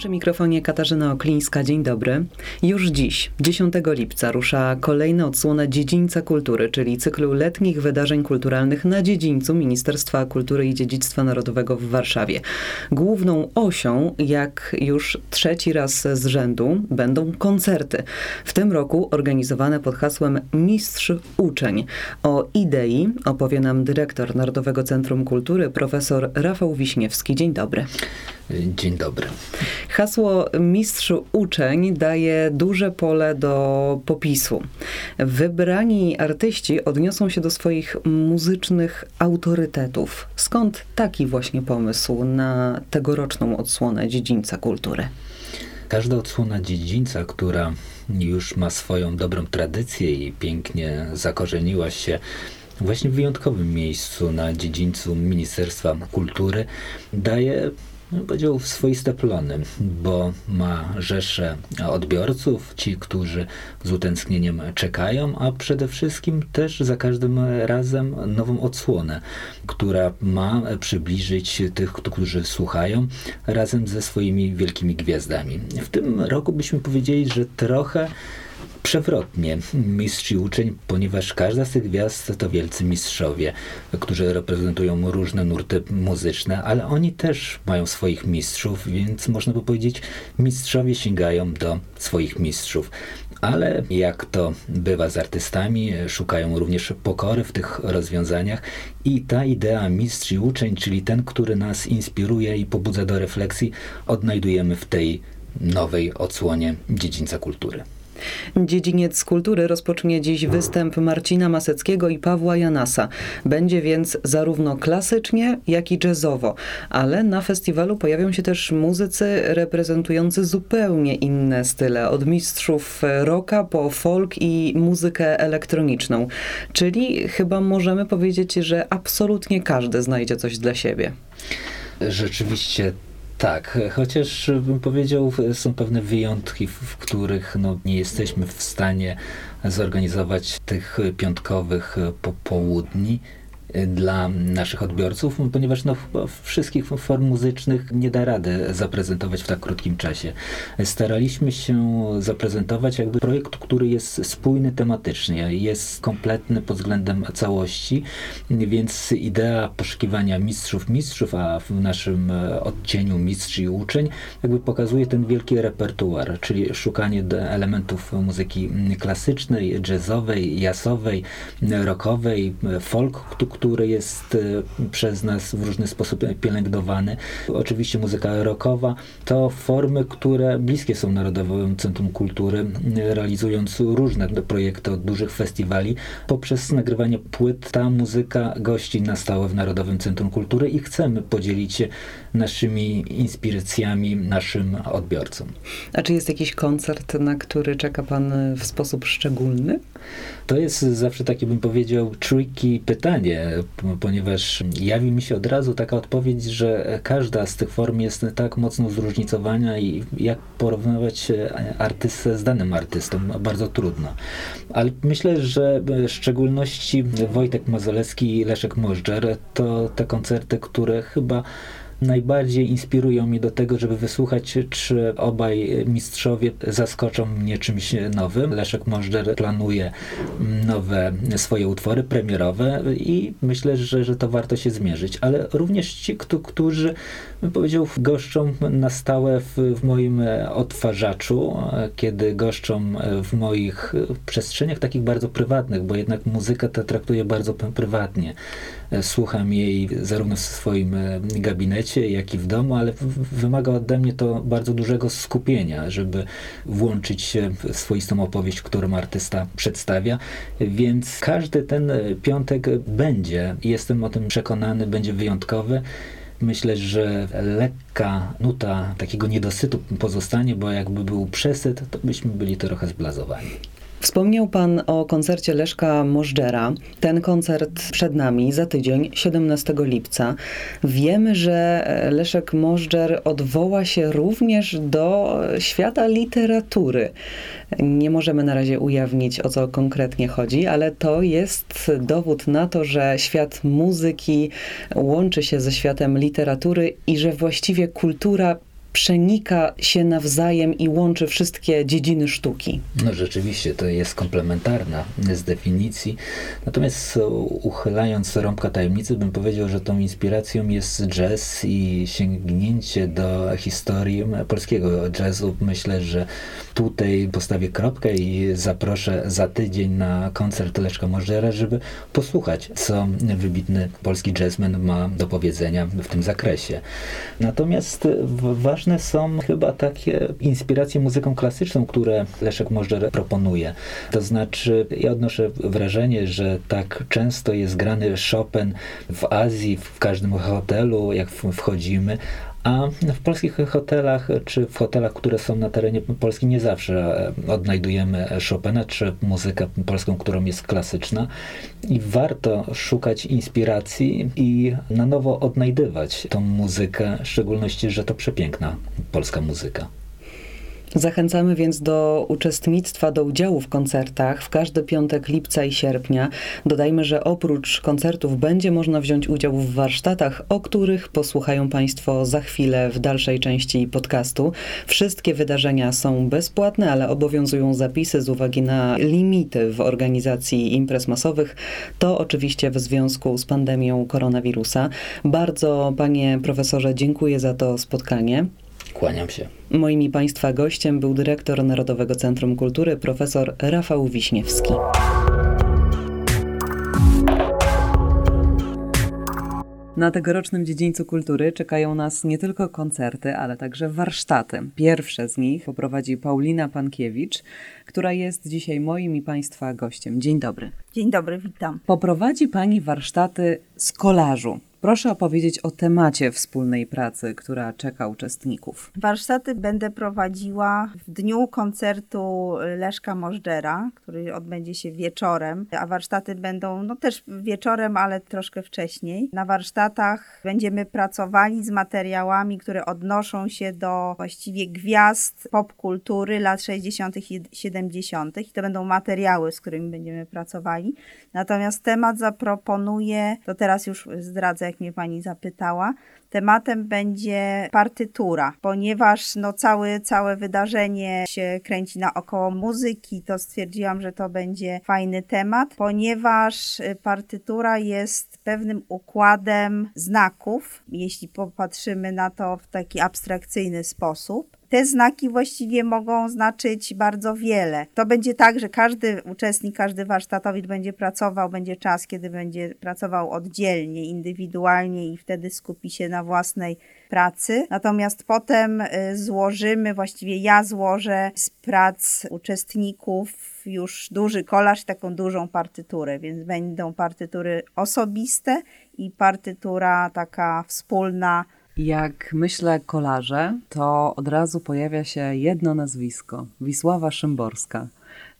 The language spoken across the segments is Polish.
Przy mikrofonie Katarzyna Oklińska, dzień dobry. Już dziś, 10 lipca, rusza kolejna odsłona Dziedzińca Kultury, czyli cyklu letnich wydarzeń kulturalnych na dziedzińcu Ministerstwa Kultury i Dziedzictwa Narodowego w Warszawie. Główną osią, jak już trzeci raz z rzędu, będą koncerty. W tym roku organizowane pod hasłem Mistrz Uczeń. O idei opowie nam dyrektor Narodowego Centrum Kultury, profesor Rafał Wiśniewski. Dzień dobry. Dzień dobry. Hasło mistrz uczeń daje duże pole do popisu. Wybrani artyści odniosą się do swoich muzycznych autorytetów. Skąd taki właśnie pomysł na tegoroczną odsłonę dziedzińca kultury? Każda odsłona dziedzińca, która już ma swoją dobrą tradycję i pięknie zakorzeniła się właśnie w wyjątkowym miejscu na dziedzińcu Ministerstwa Kultury, daje no, powiedział, swoiste plony, bo ma rzesze odbiorców, ci, którzy z utęsknieniem czekają, a przede wszystkim też za każdym razem nową odsłonę, która ma przybliżyć tych, którzy słuchają, razem ze swoimi wielkimi gwiazdami. W tym roku byśmy powiedzieli, że trochę przewrotnie mistrz i uczeń, ponieważ każda z tych gwiazd to wielcy mistrzowie, którzy reprezentują różne nurty muzyczne, ale oni też mają swoich mistrzów, więc można by powiedzieć, mistrzowie sięgają do swoich mistrzów. Ale jak to bywa z artystami, szukają również pokory w tych rozwiązaniach i ta idea mistrz i uczeń, czyli ten, który nas inspiruje i pobudza do refleksji, odnajdujemy w tej nowej odsłonie dziedzińca kultury. Dziedziniec kultury rozpocznie dziś występ Marcina Maseckiego i Pawła Janasa. Będzie więc zarówno klasycznie, jak i jazzowo, ale na festiwalu pojawią się też muzycy reprezentujący zupełnie inne style, od mistrzów rocka po folk i muzykę elektroniczną. Czyli chyba możemy powiedzieć, że absolutnie każdy znajdzie coś dla siebie. Rzeczywiście tak, chociaż bym powiedział, są pewne wyjątki, w których no, nie jesteśmy w stanie zorganizować tych piątkowych popołudni dla naszych odbiorców, ponieważ no, wszystkich form muzycznych nie da rady zaprezentować w tak krótkim czasie. Staraliśmy się zaprezentować jakby projekt, który jest spójny tematycznie, jest kompletny pod względem całości, więc idea poszukiwania mistrzów mistrzów, a w naszym odcieniu mistrz i uczeń, jakby pokazuje ten wielki repertuar, czyli szukanie elementów muzyki klasycznej, jazzowej, jasowej, rockowej, folk, który jest e, przez nas w różny sposób pielęgnowany. Oczywiście muzyka rockowa to formy, które bliskie są Narodowemu Centrum Kultury, realizując różne projekty od dużych festiwali. Poprzez nagrywanie płyt ta muzyka gości na stałe w Narodowym Centrum Kultury i chcemy podzielić się naszymi inspiracjami naszym odbiorcom. A czy jest jakiś koncert, na który czeka Pan w sposób szczególny? To jest zawsze takie, bym powiedział, tricky pytanie, ponieważ jawi mi się od razu taka odpowiedź, że każda z tych form jest tak mocno zróżnicowana i jak porównywać artystę z danym artystą, bardzo trudno. Ale myślę, że w szczególności Wojtek Mazolewski i Leszek Możdżer to te koncerty, które chyba najbardziej inspirują mnie do tego, żeby wysłuchać, czy obaj mistrzowie zaskoczą mnie czymś nowym. Leszek Możdżer planuje nowe swoje utwory premierowe i myślę, że, że to warto się zmierzyć, ale również ci, którzy, powiedział, goszczą na stałe w, w moim odtwarzaczu, kiedy goszczą w moich przestrzeniach takich bardzo prywatnych, bo jednak muzykę tę traktuję bardzo prywatnie. Słucham jej zarówno w swoim gabinecie, jak i w domu, ale wymaga ode mnie to bardzo dużego skupienia, żeby włączyć się w swoistą opowieść, którą artysta przedstawia. Więc każdy ten piątek będzie, jestem o tym przekonany, będzie wyjątkowy. Myślę, że lekka nuta takiego niedosytu pozostanie, bo jakby był przesyt, to byśmy byli trochę zblazowani. Wspomniał Pan o koncercie Leszka Możdżera. Ten koncert przed nami za tydzień, 17 lipca. Wiemy, że Leszek Możdżer odwoła się również do świata literatury. Nie możemy na razie ujawnić, o co konkretnie chodzi, ale to jest dowód na to, że świat muzyki łączy się ze światem literatury i że właściwie kultura przenika się nawzajem i łączy wszystkie dziedziny sztuki. No rzeczywiście, to jest komplementarna z definicji. Natomiast uchylając rąbka tajemnicy, bym powiedział, że tą inspiracją jest jazz i sięgnięcie do historii polskiego jazzu. Myślę, że tutaj postawię kropkę i zaproszę za tydzień na koncert Leszka Możera, żeby posłuchać, co wybitny polski jazzman ma do powiedzenia w tym zakresie. Natomiast ważne są chyba takie inspiracje muzyką klasyczną, które Leszek Możer proponuje. To znaczy, ja odnoszę wrażenie, że tak często jest grany Chopin w Azji, w każdym hotelu, jak wchodzimy, a w polskich hotelach, czy w hotelach, które są na terenie Polski, nie zawsze e, odnajdujemy Chopina, czy muzykę polską, którą jest klasyczna. I warto szukać inspiracji i na nowo odnajdywać tą muzykę, w szczególności, że to przepiękna polska muzyka. Zachęcamy więc do uczestnictwa, do udziału w koncertach w każdy piątek lipca i sierpnia. Dodajmy, że oprócz koncertów będzie można wziąć udział w warsztatach, o których posłuchają Państwo za chwilę w dalszej części podcastu. Wszystkie wydarzenia są bezpłatne, ale obowiązują zapisy z uwagi na limity w organizacji imprez masowych. To oczywiście w związku z pandemią koronawirusa. Bardzo, panie profesorze, dziękuję za to spotkanie. Kłaniam się. Moim i Państwa gościem był dyrektor Narodowego Centrum Kultury profesor Rafał Wiśniewski. Na tegorocznym dziedzińcu kultury czekają nas nie tylko koncerty, ale także warsztaty. Pierwsze z nich poprowadzi Paulina Pankiewicz, która jest dzisiaj moim i Państwa gościem. Dzień dobry. Dzień dobry, witam. Poprowadzi Pani warsztaty z kolażu. Proszę opowiedzieć o temacie wspólnej pracy, która czeka uczestników. Warsztaty będę prowadziła w dniu koncertu Leszka Możdżera, który odbędzie się wieczorem, a warsztaty będą no też wieczorem, ale troszkę wcześniej. Na warsztatach będziemy pracowali z materiałami, które odnoszą się do właściwie gwiazd popkultury lat 60. i 70. I to będą materiały, z którymi będziemy pracowali. Natomiast temat zaproponuję, to teraz już zdradzę, jak mnie pani zapytała. Tematem będzie partytura, ponieważ no całe, całe wydarzenie się kręci naokoło muzyki, to stwierdziłam, że to będzie fajny temat, ponieważ y, partytura jest pewnym układem znaków, jeśli popatrzymy na to w taki abstrakcyjny sposób te znaki właściwie mogą znaczyć bardzo wiele. To będzie tak, że każdy uczestnik, każdy warsztatowicz będzie pracował, będzie czas, kiedy będzie pracował oddzielnie, indywidualnie i wtedy skupi się na własnej pracy. Natomiast potem y, złożymy, właściwie ja złożę z prac uczestników już duży kolaż, taką dużą partyturę, więc będą partytury osobiste i partytura taka wspólna jak myślę kolarze, to od razu pojawia się jedno nazwisko Wisława Szymborska.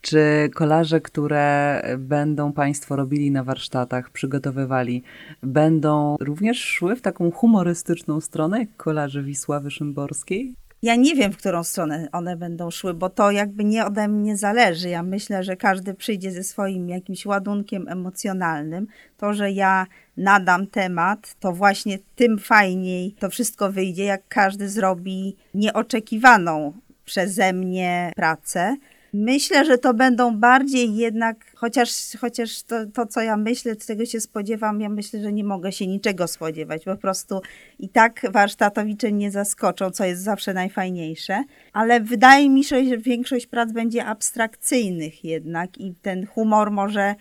Czy kolarze, które będą Państwo robili na warsztatach, przygotowywali, będą również szły w taką humorystyczną stronę, jak kolarze Wisławy Szymborskiej? Ja nie wiem, w którą stronę one będą szły, bo to jakby nie ode mnie zależy. Ja myślę, że każdy przyjdzie ze swoim jakimś ładunkiem emocjonalnym. To, że ja nadam temat, to właśnie tym fajniej to wszystko wyjdzie, jak każdy zrobi nieoczekiwaną przeze mnie pracę. Myślę, że to będą bardziej jednak, chociaż, chociaż to, to, co ja myślę, tego się spodziewam, ja myślę, że nie mogę się niczego spodziewać. Po prostu i tak warsztatowicze nie zaskoczą, co jest zawsze najfajniejsze. Ale wydaje mi się, że większość prac będzie abstrakcyjnych jednak i ten humor może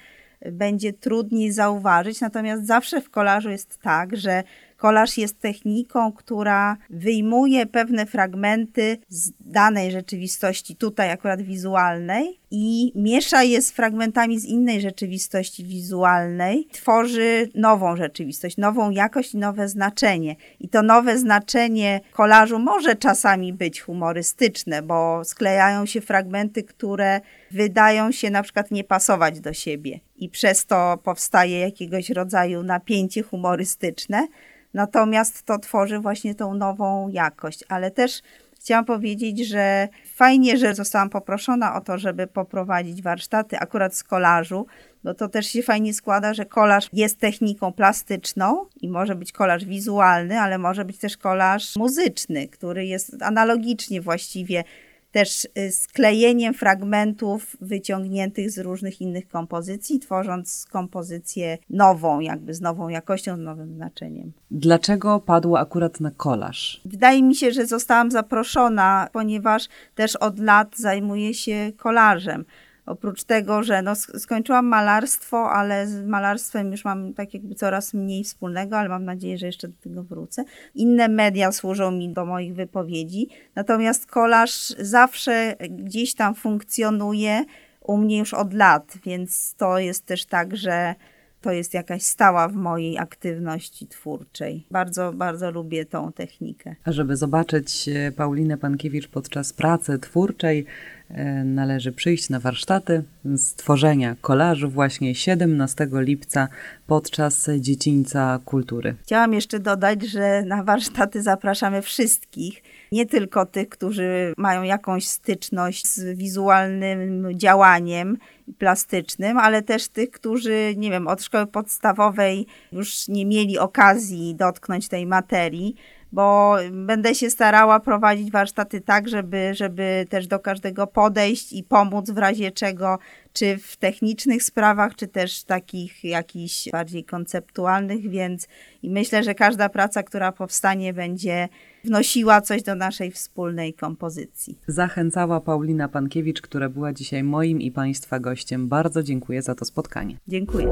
będzie trudniej zauważyć. Natomiast zawsze w kolażu jest tak, że Kolaż jest techniką, która wyjmuje pewne fragmenty z danej rzeczywistości, tutaj akurat wizualnej, i miesza je z fragmentami z innej rzeczywistości wizualnej, tworzy nową rzeczywistość, nową jakość i nowe znaczenie. I to nowe znaczenie kolażu może czasami być humorystyczne, bo sklejają się fragmenty, które wydają się na przykład nie pasować do siebie i przez to powstaje jakiegoś rodzaju napięcie humorystyczne. Natomiast to tworzy właśnie tą nową jakość, ale też chciałam powiedzieć, że fajnie, że zostałam poproszona o to, żeby poprowadzić warsztaty akurat z kolażu, bo to też się fajnie składa, że kolaż jest techniką plastyczną i może być kolaż wizualny, ale może być też kolaż muzyczny, który jest analogicznie właściwie też y, sklejeniem fragmentów wyciągniętych z różnych innych kompozycji, tworząc kompozycję nową, jakby z nową jakością, z nowym znaczeniem. Dlaczego padło akurat na kolaż? Wydaje mi się, że zostałam zaproszona, ponieważ też od lat zajmuję się kolażem. Oprócz tego, że no, skończyłam malarstwo, ale z malarstwem już mam tak jakby coraz mniej wspólnego, ale mam nadzieję, że jeszcze do tego wrócę. Inne media służą mi do moich wypowiedzi, natomiast kolaż zawsze gdzieś tam funkcjonuje u mnie już od lat, więc to jest też tak, że to jest jakaś stała w mojej aktywności twórczej. Bardzo, bardzo lubię tą technikę. A żeby zobaczyć e, Paulinę Pankiewicz podczas pracy twórczej, e, należy przyjść na warsztaty stworzenia kolażu właśnie 17 lipca podczas Dziecińca Kultury. Chciałam jeszcze dodać, że na warsztaty zapraszamy wszystkich, nie tylko tych, którzy mają jakąś styczność z wizualnym działaniem plastycznym, ale też tych, którzy, nie wiem, od szkoły podstawowej już nie mieli okazji dotknąć tej materii, bo będę się starała prowadzić warsztaty tak, żeby, żeby też do każdego podejść i pomóc w razie czego, czy w technicznych sprawach, czy też takich jakichś bardziej konceptualnych, więc i myślę, że każda praca, która powstanie, będzie wnosiła coś do naszej wspólnej kompozycji. Zachęcała Paulina Pankiewicz, która była dzisiaj moim i Państwa gościem. Bardzo dziękuję za to spotkanie. Dziękuję.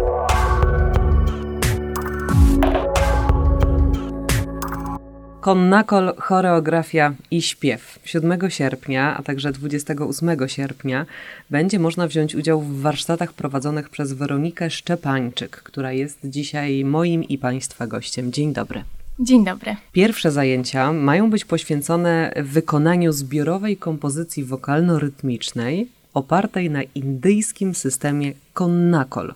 Konnakol, choreografia i śpiew. 7 sierpnia, a także 28 sierpnia będzie można wziąć udział w warsztatach prowadzonych przez Weronikę Szczepańczyk, która jest dzisiaj moim i Państwa gościem. Dzień dobry. Dzień dobry. Pierwsze zajęcia mają być poświęcone wykonaniu zbiorowej kompozycji wokalno-rytmicznej opartej na indyjskim systemie Konnakol.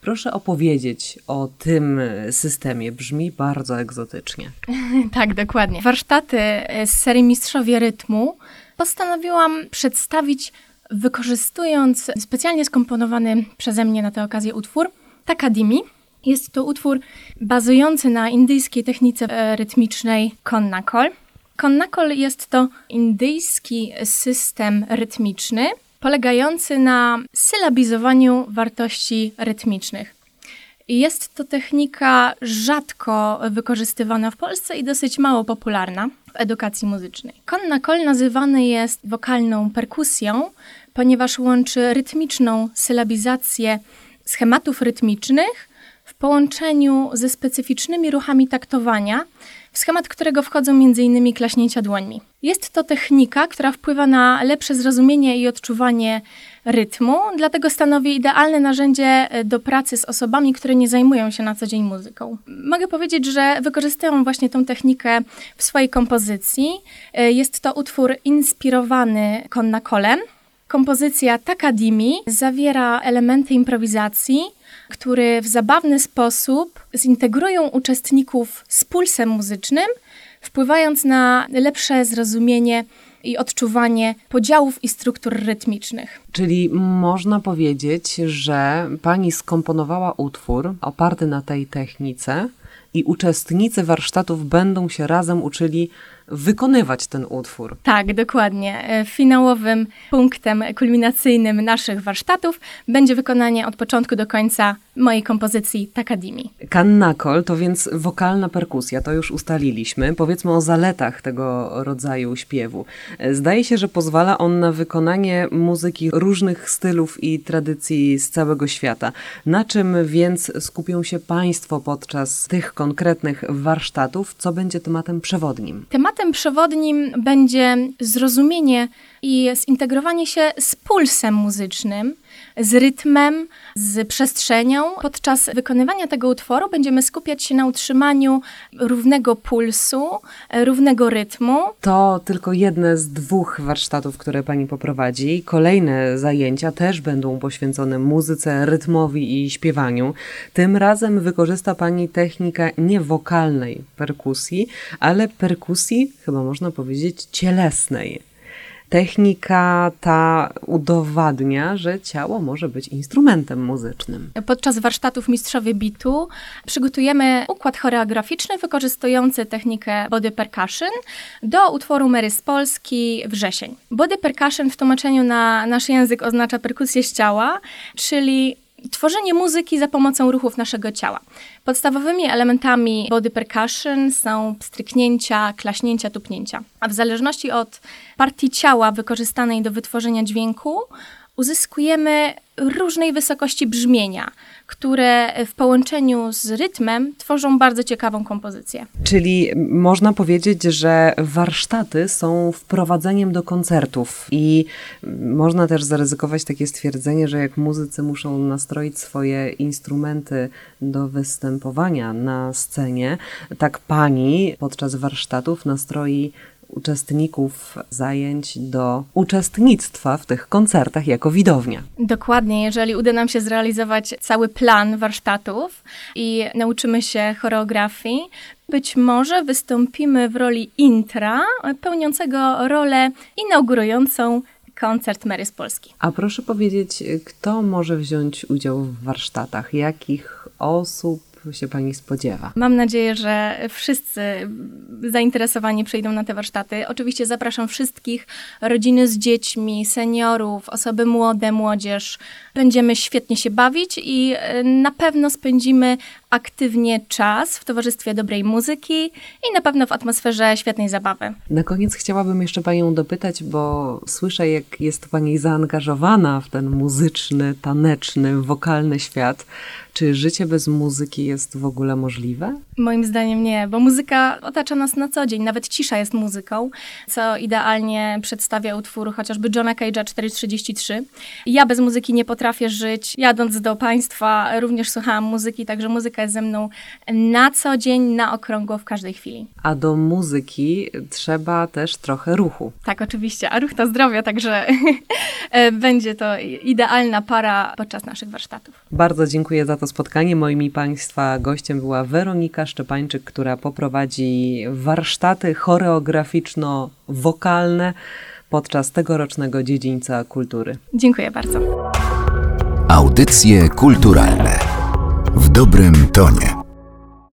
Proszę opowiedzieć o tym systemie. Brzmi bardzo egzotycznie. tak, dokładnie. Warsztaty z serii Mistrzowie Rytmu postanowiłam przedstawić wykorzystując specjalnie skomponowany przeze mnie na tę okazję utwór Takadimi. Jest to utwór bazujący na indyjskiej technice e, rytmicznej Konnakol. Konnakol jest to indyjski system rytmiczny, polegający na sylabizowaniu wartości rytmicznych. Jest to technika rzadko wykorzystywana w Polsce i dosyć mało popularna w edukacji muzycznej. Konna kol nazywany jest wokalną perkusją, ponieważ łączy rytmiczną sylabizację schematów rytmicznych w połączeniu ze specyficznymi ruchami taktowania, w schemat którego wchodzą m.in. klaśnięcia dłońmi. Jest to technika, która wpływa na lepsze zrozumienie i odczuwanie rytmu, dlatego stanowi idealne narzędzie e, do pracy z osobami, które nie zajmują się na co dzień muzyką. Mogę powiedzieć, że wykorzystuję właśnie tą technikę w swojej kompozycji. E, jest to utwór inspirowany konnakolem. Kompozycja Takadimi zawiera elementy improwizacji, które w zabawny sposób zintegrują uczestników z pulsem muzycznym, wpływając na lepsze zrozumienie i odczuwanie podziałów i struktur rytmicznych. Czyli można powiedzieć, że pani skomponowała utwór oparty na tej technice i uczestnicy warsztatów będą się razem uczyli wykonywać ten utwór. Tak, dokładnie. E, finałowym punktem kulminacyjnym naszych warsztatów będzie wykonanie od początku do końca mojej kompozycji Takadimi. Kannakol to więc wokalna perkusja, to już ustaliliśmy. Powiedzmy o zaletach tego rodzaju śpiewu. Zdaje się, że pozwala on na wykonanie muzyki różnych stylów i tradycji z całego świata. Na czym więc skupią się Państwo podczas tych konkretnych warsztatów? Co będzie tematem przewodnim? Tematem przewodnim będzie zrozumienie i zintegrowanie się z pulsem muzycznym, z rytmem, z przestrzenią. Podczas wykonywania tego utworu będziemy skupiać się na utrzymaniu równego pulsu, równego rytmu. To tylko jedne z dwóch warsztatów, które pani poprowadzi. Kolejne zajęcia też będą poświęcone muzyce, rytmowi i śpiewaniu. Tym razem wykorzysta pani technikę nie wokalnej perkusji, ale perkusji, chyba można powiedzieć, cielesnej. Technika ta udowadnia, że ciało może być instrumentem muzycznym. Podczas warsztatów Mistrzowie Bitu przygotujemy układ choreograficzny wykorzystujący technikę body percussion do utworu Mary z Polski Wrzesień. Body percussion w tłumaczeniu na nasz język oznacza perkusję z ciała, czyli tworzenie muzyki za pomocą ruchów naszego ciała. Podstawowymi elementami body percussion są stryknięcia, klaśnięcia, tupnięcia. A w zależności od partii ciała wykorzystanej do wytworzenia dźwięku, uzyskujemy różnej wysokości brzmienia, które w połączeniu z rytmem tworzą bardzo ciekawą kompozycję. Czyli można powiedzieć, że warsztaty są wprowadzeniem do koncertów i można też zaryzykować takie stwierdzenie, że jak muzycy muszą nastroić swoje instrumenty do występowania na scenie, tak pani podczas warsztatów nastroi uczestników zajęć do uczestnictwa w tych koncertach jako widownia. Dokładnie, jeżeli uda nam się zrealizować cały plan warsztatów i nauczymy się choreografii, być może wystąpimy w roli intra, pełniącego rolę inaugurującą koncert Mary z Polski. A proszę powiedzieć, kto może wziąć udział w warsztatach? Jakich osób? Się Pani spodziewa? Mam nadzieję, że wszyscy zainteresowani przyjdą na te warsztaty. Oczywiście zapraszam wszystkich, rodziny z dziećmi, seniorów, osoby młode, młodzież. Będziemy świetnie się bawić i e, na pewno spędzimy aktywnie czas w towarzystwie dobrej muzyki i na pewno w atmosferze świetnej zabawy. Na koniec chciałabym jeszcze Panią dopytać, bo słyszę, jak jest Pani zaangażowana w ten muzyczny, taneczny, wokalny świat. Czy życie bez muzyki jest w ogóle możliwe? Moim zdaniem nie, bo muzyka otacza nas na co dzień, nawet cisza jest muzyką, co idealnie przedstawia utwór chociażby Johna Cage'a 433. Ja bez muzyki nie potrafię żyć. Jadąc do Państwa również słuchałam muzyki, także muzyka jest ze mną na co dzień, na okrągło, w każdej chwili. A do muzyki trzeba też trochę ruchu. Tak, oczywiście, a ruch to zdrowie, także będzie to idealna para podczas naszych warsztatów. Bardzo dziękuję za to spotkanie. Moim i Państwa gościem była Weronika Szczepańczyk, która poprowadzi warsztaty choreograficzno-wokalne podczas tegorocznego dziedzińca kultury. Dziękuję bardzo. Audycje kulturalne w dobrym tonie.